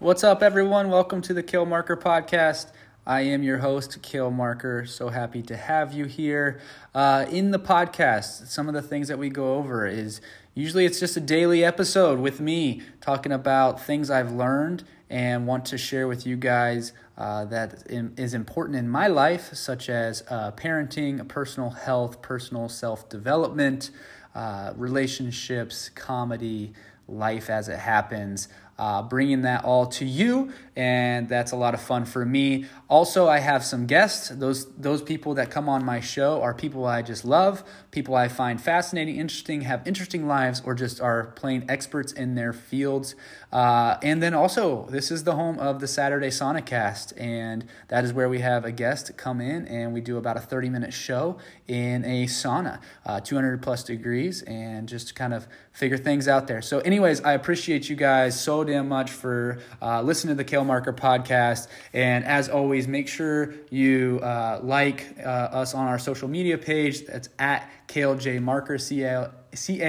What's up, everyone? Welcome to the Cale Marker podcast. I am your host, Cale Marker. So happy to have you here. Uh, in the podcast, some of the things that we go over is usually it's just a daily episode with me talking about things I've learned and want to share with you guys uh, that is important in my life, such as uh, parenting, personal health, personal self development, uh, relationships, comedy, life as it happens uh, bringing that all to you, and that's a lot of fun for me. Also, I have some guests. Those those people that come on my show are people I just love, people I find fascinating, interesting, have interesting lives, or just are plain experts in their fields. Uh, and then also, this is the home of the Saturday Saunacast, and that is where we have a guest come in, and we do about a thirty minute show in a sauna, uh, two hundred plus degrees, and just kind of figure things out there. So, anyways, I appreciate you guys so damn much for uh, listening to the Cale Marker podcast. And as always, make sure you uh, like uh, us on our social media page. That's at Cale J Marker, C A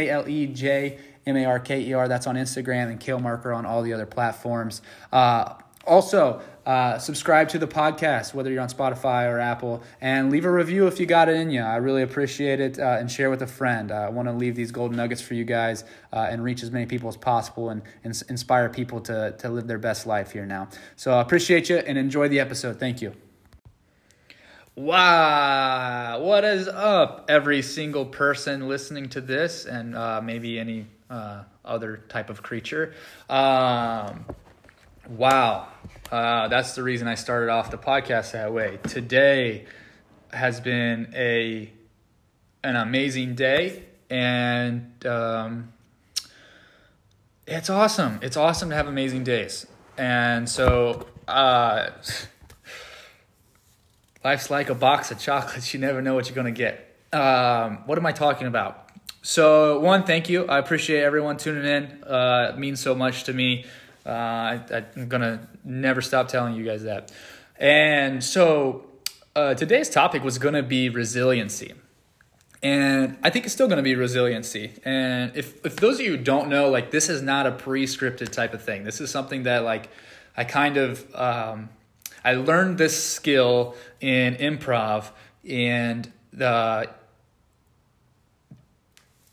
L E J M A R K E R. That's on Instagram and Cale Marker on all the other platforms. Uh, also, uh, subscribe to the podcast, whether you're on Spotify or Apple, and leave a review if you got it in you. I really appreciate it, uh, and share with a friend. Uh, I want to leave these golden nuggets for you guys uh, and reach as many people as possible and, and inspire people to, to live their best life here now. So I appreciate you and enjoy the episode. Thank you. Wow, what is up, every single person listening to this, and uh, maybe any uh, other type of creature? Um, Wow. Uh, that's the reason I started off the podcast that way. Today has been a an amazing day, and um, it's awesome. It's awesome to have amazing days. And so, uh, life's like a box of chocolates. You never know what you're going to get. Um, what am I talking about? So, one, thank you. I appreciate everyone tuning in. Uh, it means so much to me. Uh, I, am gonna never stop telling you guys that. And so uh, today's topic was gonna be resiliency. And I think it's still to be resiliency. And if, if those of you don't know, like this is not a pre-scripted type of thing. This is something that like I kind of um, I learned this skill in improv, and the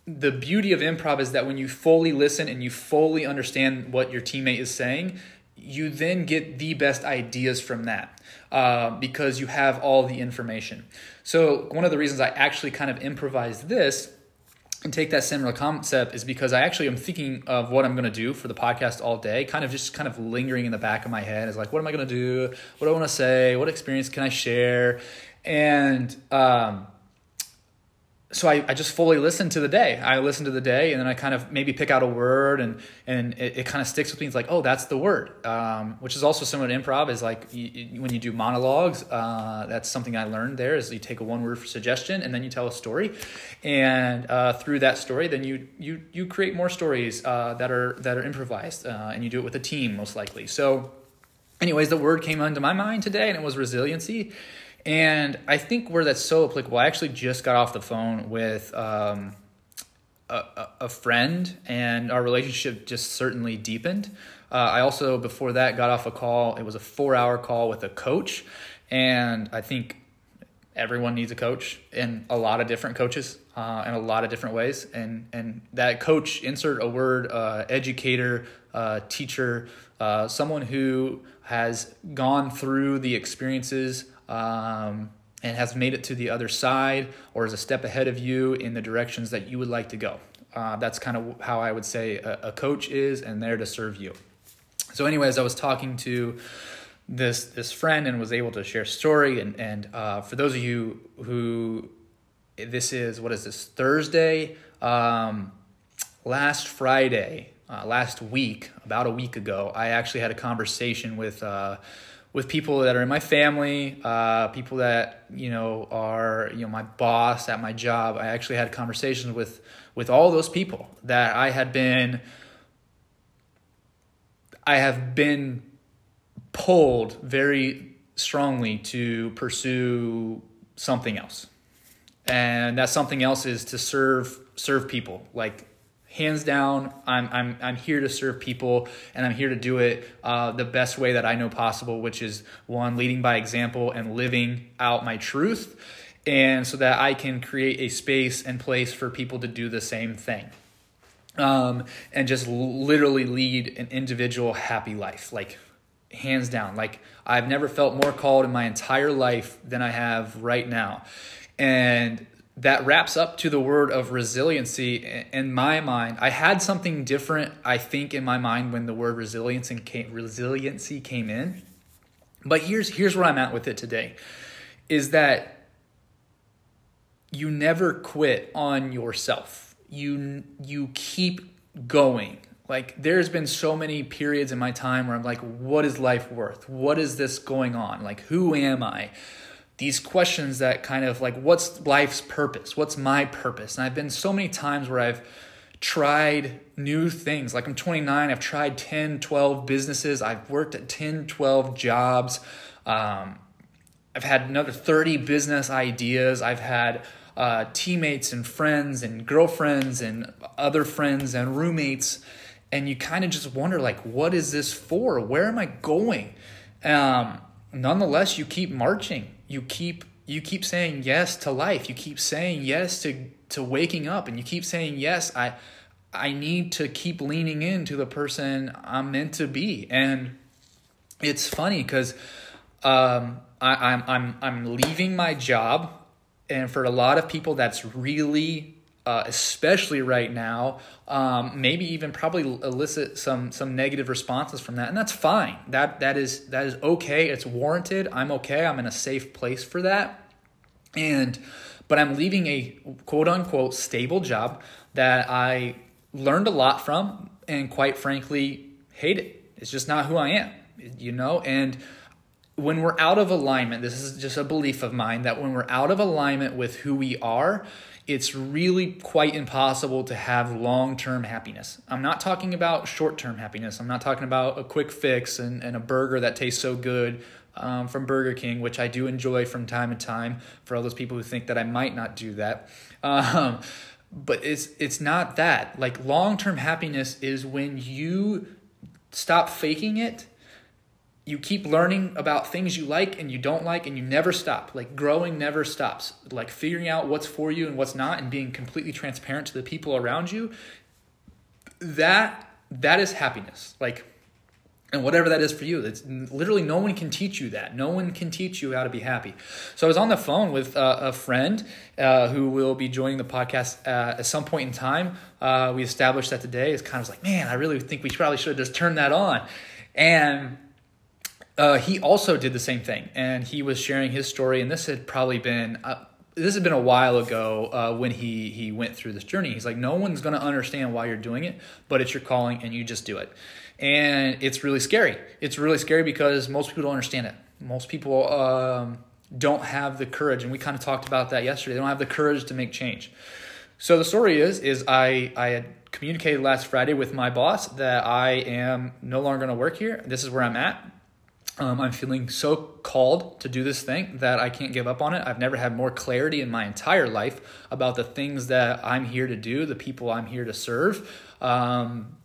the beauty of improv is that when you fully listen and you fully understand what your teammate is saying, you then get the best ideas from that uh, because you have all the information. So, one of the reasons I actually kind of improvise this and take that similar concept is because I actually am thinking of what I'm going to do for the podcast all day, kind of just kind of lingering in the back of my head is like, what am I going to do? What do I want to say? What experience can I share? And, um, so I, I just fully listen to the day. I listen to the day and then I kind of maybe pick out a word and, and it, it kind of sticks with me. It's like, oh, that's the word, um, which is also similar to improv is like you, when you do monologues, uh, that's something I learned there is you take a one word suggestion and then you tell a story. And uh, through that story, then you, you, you create more stories uh, that are, that are improvised uh, and you do it with a team most likely. So anyways, the word came onto my mind today and it was resiliency. And I think where that's so applicable, I actually just got off the phone with um, a, a, friend, and our relationship just certainly deepened. Uh, I also, before that, got off a call. It was a four hour call with a coach. And I think everyone needs a coach and a lot of different coaches uh, in a lot of different ways. And, and that coach, insert a word, uh, educator, uh, teacher, uh, someone who has gone through the experiences um, and has made it to the other side or is a step ahead of you in the directions that you would like to go. Uh, that's kind of how I would say a, a, coach is and there to serve you. So, anyways, I was talking to this this friend and was able to share story. And and uh, for those of you who this is what is this Thursday? Um, last Friday, uh, last week, about a week ago, I actually had a conversation with uh, with people that are in my family, uh, people that you know are you know my boss at my job. I actually had conversations with with all those people that I had been. I have been pulled very strongly to pursue something else, and that something else is to serve serve people like hands down, I'm, I'm, I'm here to serve people and I'm here to do it uh, the best way that I know possible, which is one, leading by example and living out my truth. And so that I can create a space and place for people to do the same thing. Um, and just literally lead an individual happy life, like hands down. Like I've never felt more called in my entire life than I have right now. And that wraps up to the word of resiliency in my mind. I had something different, I think, in my mind when the word resiliency came, resiliency came in. But here's here's where I'm at with it today, is that you never quit on yourself. You you keep going. Like there's been so many periods in my time where I'm like, what is life worth? What is this going on? Like who am I? These questions that kind of like what's life's purpose? What's my purpose? And i've been so many times where i've tried new things. Like i'm 29 i've tried 10 12 businesses. I've worked at 10 12 jobs. Um, i've had another 30 business ideas. I've had uh, teammates and friends and girlfriends and other friends and roommates. And you kind of just wonder like what is this for? Where am i going? Um, nonetheless you keep marching you keep you keep saying yes to life. You keep saying yes to to waking up and you keep saying yes i i need to keep leaning into the person i'm meant to be. And it's funny because um I, i'm i'm i'm leaving my job and for a lot of people that's really uh, especially right now, um, maybe even probably elicit some some negative responses from that, and that's fine. That that is that is okay. It's warranted. I'm okay. I'm in a safe place for that, and but I'm leaving a quote unquote stable job that I learned a lot from, and quite frankly, hate it. It's just not who I am, you know, and when we're out of alignment, this is just a belief of mine that when we're out of alignment with who we are, it's really quite impossible to have long term happiness. I'm not talking about short term happiness. I'm not talking about a quick fix and, and a burger that tastes so good um, from Burger King, which I do enjoy from time to time for all those people who think that I might not do that. Um, but it's it's not that. Like long term happiness is when you stop faking it you keep learning about things you like and you don't like and you never stop. Like growing never stops. Like figuring out what's for you and what's not and being completely transparent to the people around you that that is happiness. Like and whatever that is for you it's literally no one can teach you that. No one can teach you how to be happy. So i was on the phone with uh, a friend uh, who will be joining the podcast uh, at some point in time. Uh, we established that today. Is kind of like man i really think we probably should have just turned that on. And uh, he also did the same thing, and he was sharing his story. And this had probably been uh, this had been a while ago uh, when he he went through this journey. He's like, no one's going to understand why you're doing it, but it's your calling, and you just do it. And it's really scary. It's really scary because most people don't understand it. Most people um, don't have the courage, and we kind of talked about that yesterday. They don't have the courage to make change. So the story is, is I I had communicated last Friday with my boss that I am no longer going to work here. This is where I'm at um, I'm feeling so called to do this thing that I can't give up on it. I've never had more clarity in my entire life about the things that I'm here to do, the people I'm here to serve. Um,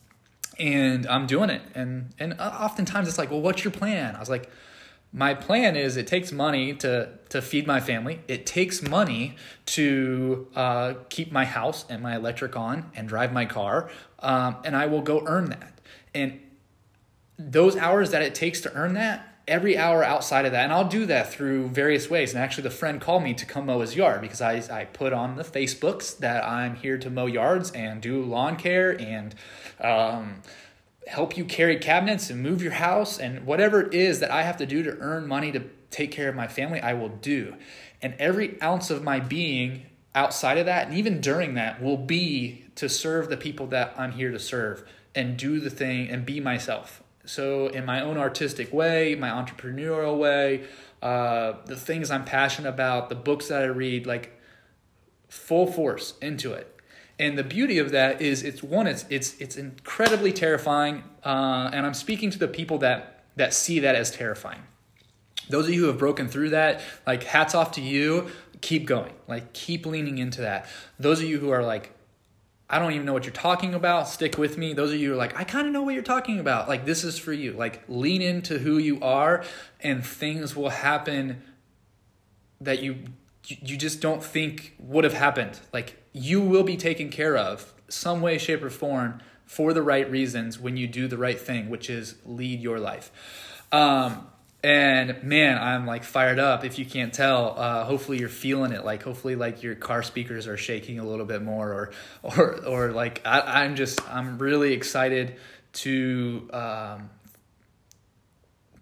and I'm doing it. And, and oftentimes it's like, well, what's your plan? I was like, my plan is it takes money to, to feed my family. It takes money to uh, keep my house and my electric on and drive my car. Um, and I will go earn that. And those hours that it takes to earn that, every hour outside of that, and I'll do that through various ways. And actually, the friend called me to come mow his yard because I, I put on the Facebooks that I'm here to mow yards and do lawn care and um, help you carry cabinets and move your house and whatever it is that I have to do to earn money to take care of my family, I will do. And every ounce of my being outside of that, and even during that, will be to serve the people that I'm here to serve and do the thing and be myself so, in my own artistic way, my entrepreneurial way, uh, the things I'm passionate about, the books that I read, like full force into it. And the beauty of that is, it's one, it's it's it's incredibly terrifying, uh, and I'm speaking to the people that that see that as terrifying. Those of you who have broken through that, like hats off to you. Keep going, like keep leaning into that. Those of you who are like, I don't even know what you're talking about. Stick with me. Those of you are like, I kind of know what you're talking about. Like, this is for you. Like, lean into who you are, and things will happen that you you just don't think would have happened. Like, you will be taken care of some way, shape, or form for the right reasons when you do the right thing, which is lead your life. Um, and man i'm like fired up if you can't tell. Uh, hopefully you're feeling it. Like hopefully like your car speakers are shaking a little bit more or or or like I, i'm just i'm really excited to um,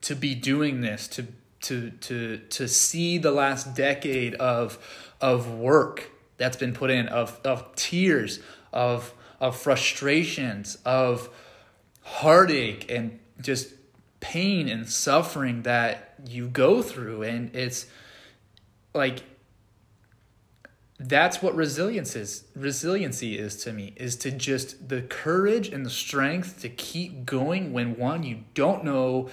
to be doing this to to to to see the last decade of of work that's been put in of of tears of of frustrations of heartache and just pain and suffering that you go through and it's like that's what resilience is resiliency is to me is to just the courage and the strength to keep going when one you don't know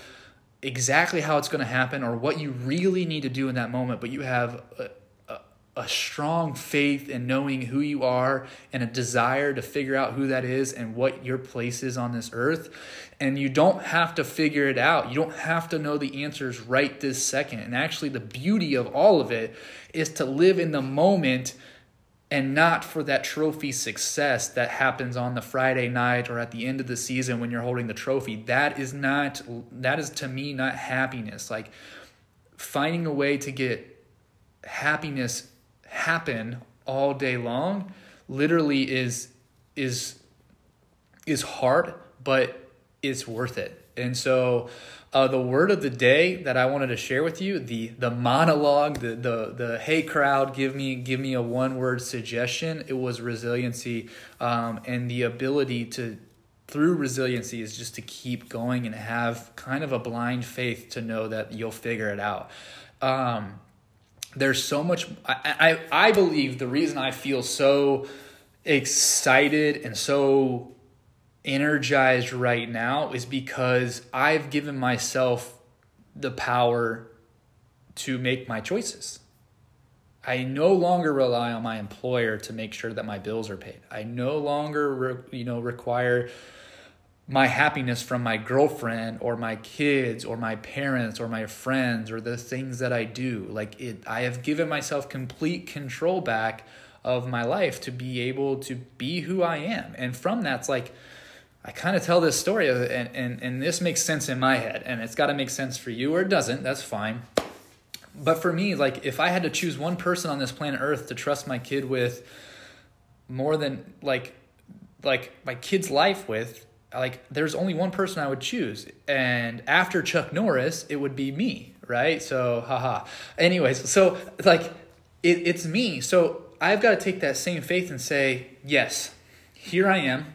exactly how it's going to happen or what you really need to do in that moment but you have a strong faith in knowing who you are and a desire to figure out who that is and what your place is on this earth. And you don't have to figure it out. You don't have to know the answers right this second. And actually, the beauty of all of it is to live in the moment and not for that trophy success that happens on the Friday night or at the end of the season when you're holding the trophy. That is not, that is to me not happiness. Like finding a way to get happiness happen all day long literally is is is hard but it's worth it and so uh, the word of the day that I wanted to share with you, the the monologue, the the the hey crowd, give me give me a one word suggestion. It was resiliency, um, and the ability to through resiliency is just to keep going and have kind of a blind faith to know that you'll figure it out. Um, there's so much I, I i believe the reason i feel so excited and so energized right now is because i've given myself the power to make my choices. I no longer rely on my employer to make sure that my bills are paid. I no longer re, you know require my happiness from my girlfriend or my kids or my parents or my friends or the things that I do. Like it I have given myself complete control back of my life to be able to be who I am. And from that's like I kind of tell this story and, and, and this makes sense in my head and it's got to make sense for you or it doesn't, that's fine. But for me, like if I had to choose one person on this planet Earth to trust my kid with more than like like my kid's life with, like there's only one person I would choose, and after Chuck Norris, it would be me, right? So, haha. Anyways, so like it, it's me. So I've got to take that same faith and say, yes, here I am.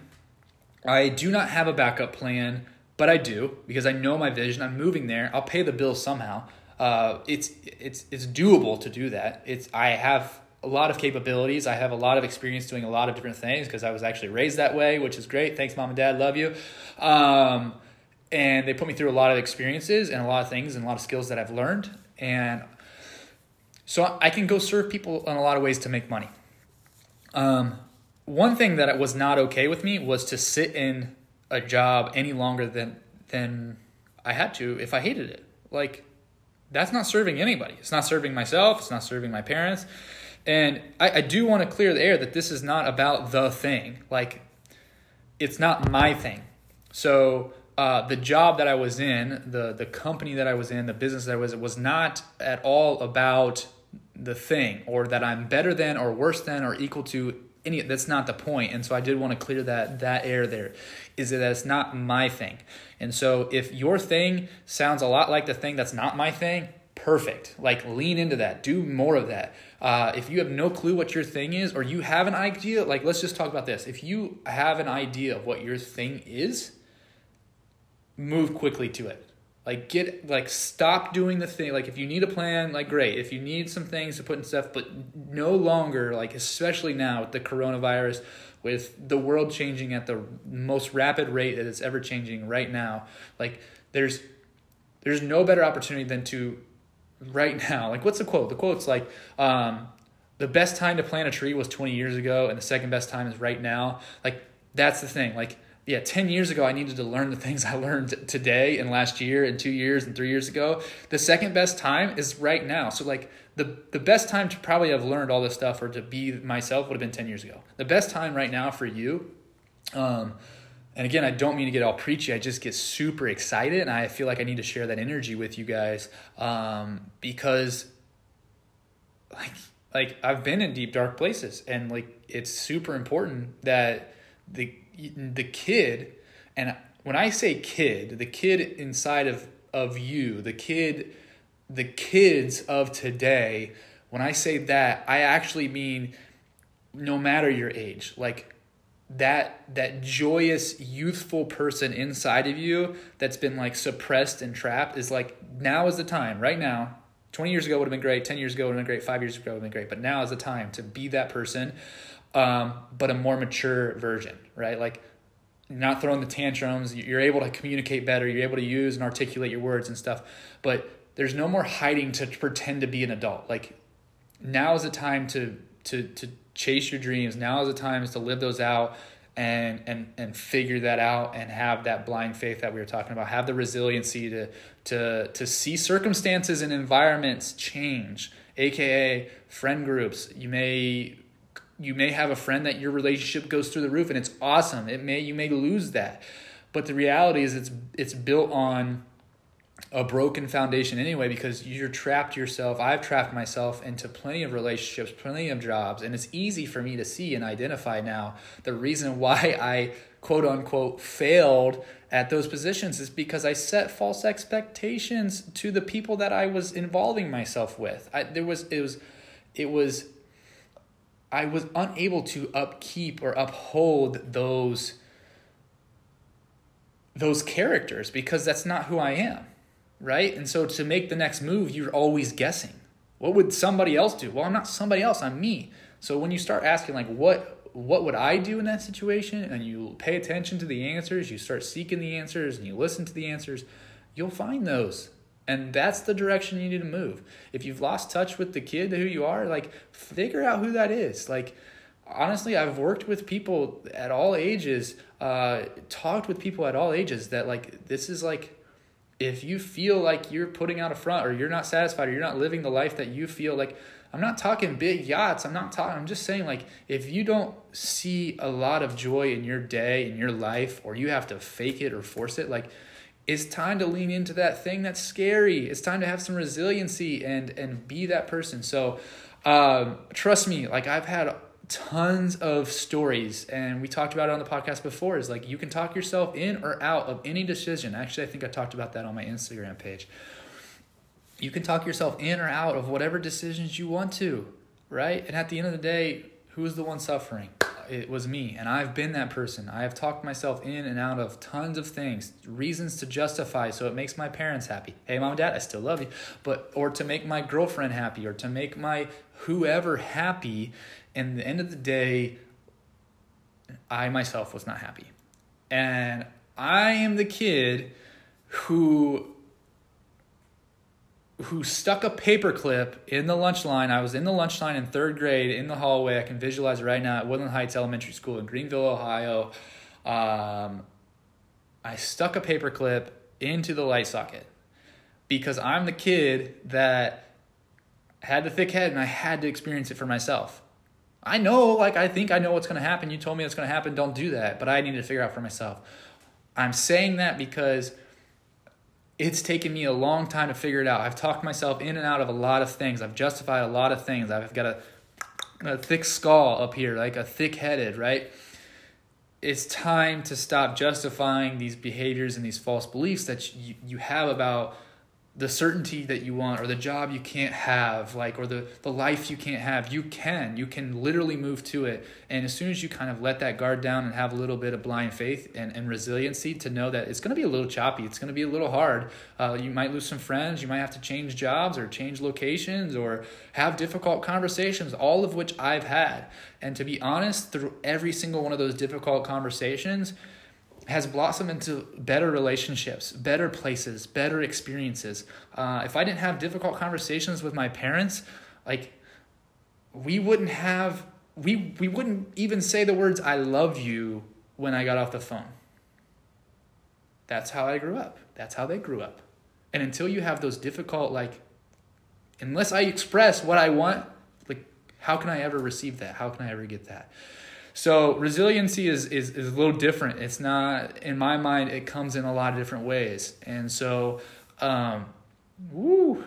I do not have a backup plan, but I do because I know my vision. I'm moving there. I'll pay the bills somehow. Uh, it's it's it's doable to do that. It's I have a lot of capabilities. I have a lot of experience doing a lot of different things because I was actually raised that way, which is great. Thanks, mom and dad. Love you. Um, and they put me through a lot of experiences and a lot of things and a lot of skills that I've learned. And so I can go serve people in a lot of ways to make money. Um, one thing that was not okay with me was to sit in a job any longer than than I had to if I hated it. Like that's not serving anybody. It's not serving myself. It's not serving my parents. And I, I do want to clear the air that this is not about the thing. Like, it's not my thing. So, uh, the job that I was in, the the company that I was in, the business that I was, it was not at all about the thing or that I'm better than or worse than or equal to any. That's not the point. And so I did want to clear that that air there, is that it's not my thing. And so if your thing sounds a lot like the thing that's not my thing, perfect. Like lean into that. Do more of that. Uh, if you have no clue what your thing is, or you have an idea, like let's just talk about this. If you have an idea of what your thing is, move quickly to it. Like get like stop doing the thing. Like if you need a plan, like great. If you need some things to put in stuff, but no longer like especially now with the coronavirus, with the world changing at the most rapid rate that it's ever changing right now, like there's there's no better opportunity than to right now. Like, what's the quote? The quote's like, um, the best time to plant a tree was 20 years ago and the second best time is right now. Like that's the thing. Like yeah, 10 years ago, I needed to learn the things I learned today and last year and two years and three years ago. The second best time is right now. So, like, the, the best time to probably have learned all this stuff or to be myself would have been 10 years ago. The best time right now for you, um, and again, I don't mean to get all preachy. I just get super excited, and I feel like I need to share that energy with you guys um, because, like, like I've been in deep dark places, and like it's super important that the the kid, and when I say kid, the kid inside of of you, the kid, the kids of today. When I say that, I actually mean no matter your age, like that that joyous youthful person inside of you that's been like suppressed and trapped is like now is the time right now 20 years ago would have been great 10 years ago would have been great 5 years ago would have been great but now is the time to be that person um, but a more mature version, right? Like not throwing the tantrums. You're able to communicate better. You're able to use and articulate your words and stuff. But there's no more hiding to pretend to be an adult. Like now is the time to to to chase your dreams. Now is the time is to live those out and and and figure that out and have that blind faith that we were talking about. Have the resiliency to to to see circumstances and environments change. AKA friend groups. You may you may have a friend that your relationship goes through the roof and it's awesome. It may you may lose that. But the reality is it's it's built on a broken foundation anyway because you're trapped yourself. I've trapped myself into plenty of relationships, plenty of jobs, and it's easy for me to see and identify now the reason why I quote unquote failed at those positions is because I set false expectations to the people that I was involving myself with. I, there was it was it was I was unable to upkeep or uphold those those characters because that's not who I am, right? And so to make the next move, you're always guessing. What would somebody else do? Well, I'm not somebody else, I'm me. So when you start asking like what what would I do in that situation and you pay attention to the answers, you start seeking the answers and you listen to the answers, you'll find those. And that's the direction you need to move. If you've lost touch with the kid who you are, like figure out who that is. Like honestly, I've worked with people at all ages, uh, talked with people at all ages that like this is like if you feel like you're putting out a front or you're not satisfied or you're not living the life that you feel like I'm not talking big yachts. I'm not talking I'm just saying like if you don't see a lot of joy in your day, in your life or you have to fake it or force it, like it's time to lean into that thing that's scary. It's time to have some resiliency and and be that person. So um, trust me, like I've had tons of stories and we talked about it on the podcast before is like you can talk yourself in or out of any decision. Actually, I think I talked about that on my Instagram page. You can talk yourself in or out of whatever decisions you want to, right? And at the end of the day, who's the one suffering? it was me and i've been that person i have talked myself in and out of tons of things reasons to justify so it makes my parents happy hey mom and dad i still love you but or to make my girlfriend happy or to make my whoever happy and the end of the day i myself was not happy and i am the kid who who stuck a paperclip in the lunch line. I was in the lunch line in third grade in the hallway. I can visualize it right now at Woodland Heights Elementary School in Greenville, Ohio. Um, I stuck a paperclip into the light socket because I'm the kid that had the thick head and I had to experience it for myself. I know, like, I think I know what's going to happen. You told me it's going to happen. Don't do that. But I needed to figure out for myself. I'm saying that because it's taken me a long time to figure it out. I've talked myself in and out of a lot of things. I've justified a lot of things. I've got a, a thick skull up here, like a thick headed, right? It's time to stop justifying these behaviors and these false beliefs that you, you have about the certainty that you want or the job you can't have like or the the life you can't have you can you can literally move to it. And as soon as you kind of let that guard down and have a little bit of blind faith and, and resiliency to know that it's going to be a little choppy it's going to be a little hard. Uh, you might lose some friends you might have to change jobs or change locations or have difficult conversations all of which i've had. And to be honest through every single one of those difficult conversations has blossomed into better relationships, better places, better experiences. Uh, if I didn't have difficult conversations with my parents, like we wouldn't have we we wouldn't even say the words I love you when I got off the phone. That's how I grew up. That's how they grew up. And until you have those difficult like unless I express what I want, like how can I ever receive that? How can I ever get that? So resiliency is, is, is a little different. It's not, in my mind, it comes in a lot of different ways. And so, um, woo,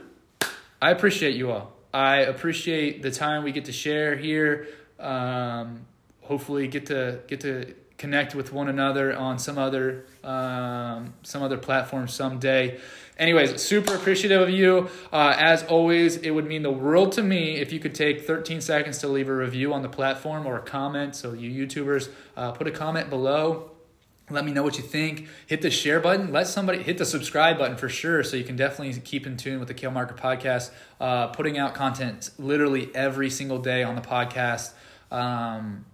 I appreciate you all. I appreciate the time we get to share here. Um, hopefully get to get to connect with one another on some other um, some other platform someday. Anyways, super appreciative of you. Uh, as always, it would mean the world to me if you could take 13 seconds to leave a review on the platform or a comment. So, you YouTubers, uh, put a comment below. Let me know what you think. Hit the share button. Let somebody hit the subscribe button for sure, so you can definitely keep in tune with the Cale Marker podcast. Uh, putting out content literally every single day on the podcast. Um,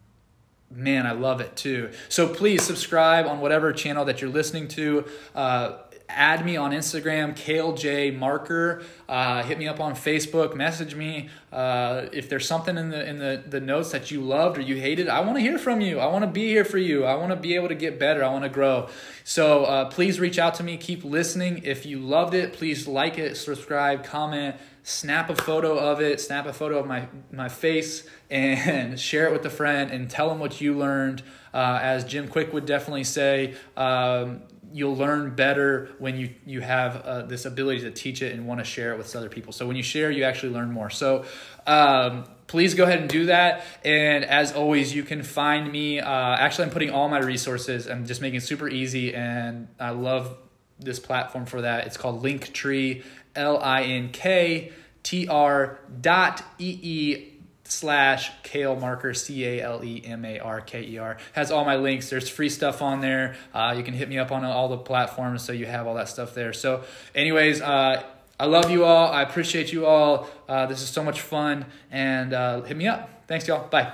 man, I love it too. So please subscribe on whatever channel that you're listening to. Uh, add me on Instagram, Cale J Marker. Uh, hit me up on Facebook. Message me uh, if there's something in the in the, the notes that you loved or you hated. I want to hear from you. I want to be here for you. I want to be able to get better. I want to grow. So uh, please reach out to me. Keep listening. If you loved it, please like it, subscribe, comment snap a photo of it, snap a photo of my, my face, and share it with a friend and tell them what you learned. Uh, as Jim Kwik would definitely say, um, you'll learn better when you, you have uh, this ability to teach it and want to share it with other people. So when you share, you actually learn more. So um, please go ahead and do that. And as always, you can find me. Uh, actually, I'm putting all my resources. I'm just making it super easy, and I love this platform for that. It's called Linktree, L I N K T R dot E E slash Cale Marker, C A L E M A R K E R. Has all my links. There's free stuff on there. Uh, you can hit me up on all the platforms so you have all that stuff there. So, anyways, uh, I love you all. I appreciate you all. Uh, this is so much fun. And uh, hit me up. Thanks, y'all. Bye.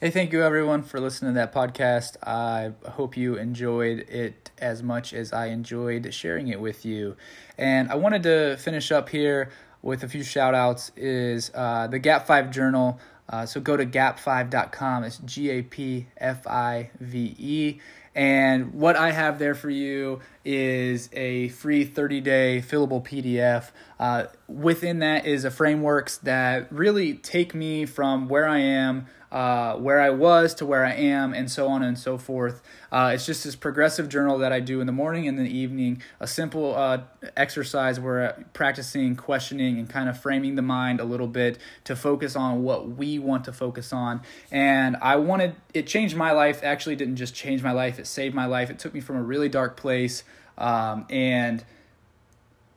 Hey, thank you everyone for listening to that podcast. I hope you enjoyed it as much as I enjoyed sharing it with you. And I wanted to finish up here with a few shout outs is uh, the Gap 5 Journal. Uh, so go to gap5.com. It's G A P F I V E. And what I have there for you is a free 30 day fillable PDF. Uh, within that is a frameworks that really take me from where I am uh, where I was to where I am, and so on and so forth. Uh, it's just this progressive journal that I do in the morning and the evening, a simple uh, exercise where practicing questioning and kind of framing the mind a little bit to focus on what we want to focus on. And I wanted, it changed my life. Actually, didn't just change my life, it saved my life. It took me from a really dark place. Um, and,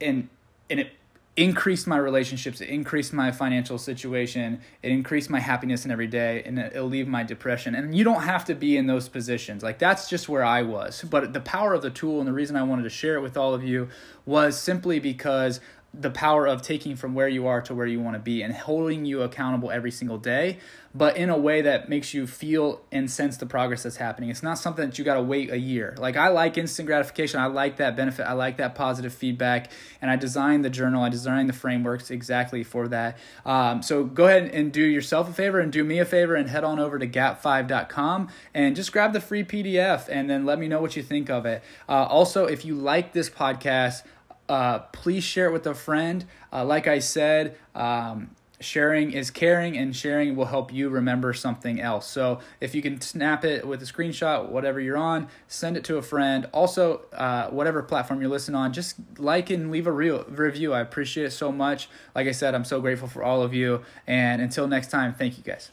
and, and it increased my relationships, it increased my financial situation, it increased my happiness in every day, and it'll leave my depression. And you don't have to be in those positions. Like that's just where I was. But the power of the tool and the reason I wanted to share it with all of you was simply because the power of taking from where you are to where you want to be and holding you accountable every single day, but in a way that makes you feel and sense the progress that's happening. It's not something that you got to wait a year. Like I like instant gratification. I like that benefit. I like that positive feedback. And I designed the journal. I designed the frameworks exactly for that. Um, so go ahead and do yourself a favor and do me a favor and head on over to gap5.com and just grab the free PDF and then let me know what you think of it. Uh, also, if you like this podcast, uh, please share it with a friend. Uh, like I said, um, sharing is caring, and sharing will help you remember something else. So if you can snap it with a screenshot, whatever you're on, send it to a friend. Also, uh, whatever platform you're listening on, just like and leave a real review. I appreciate it so much. Like I said, I'm so grateful for all of you. And until next time, thank you guys.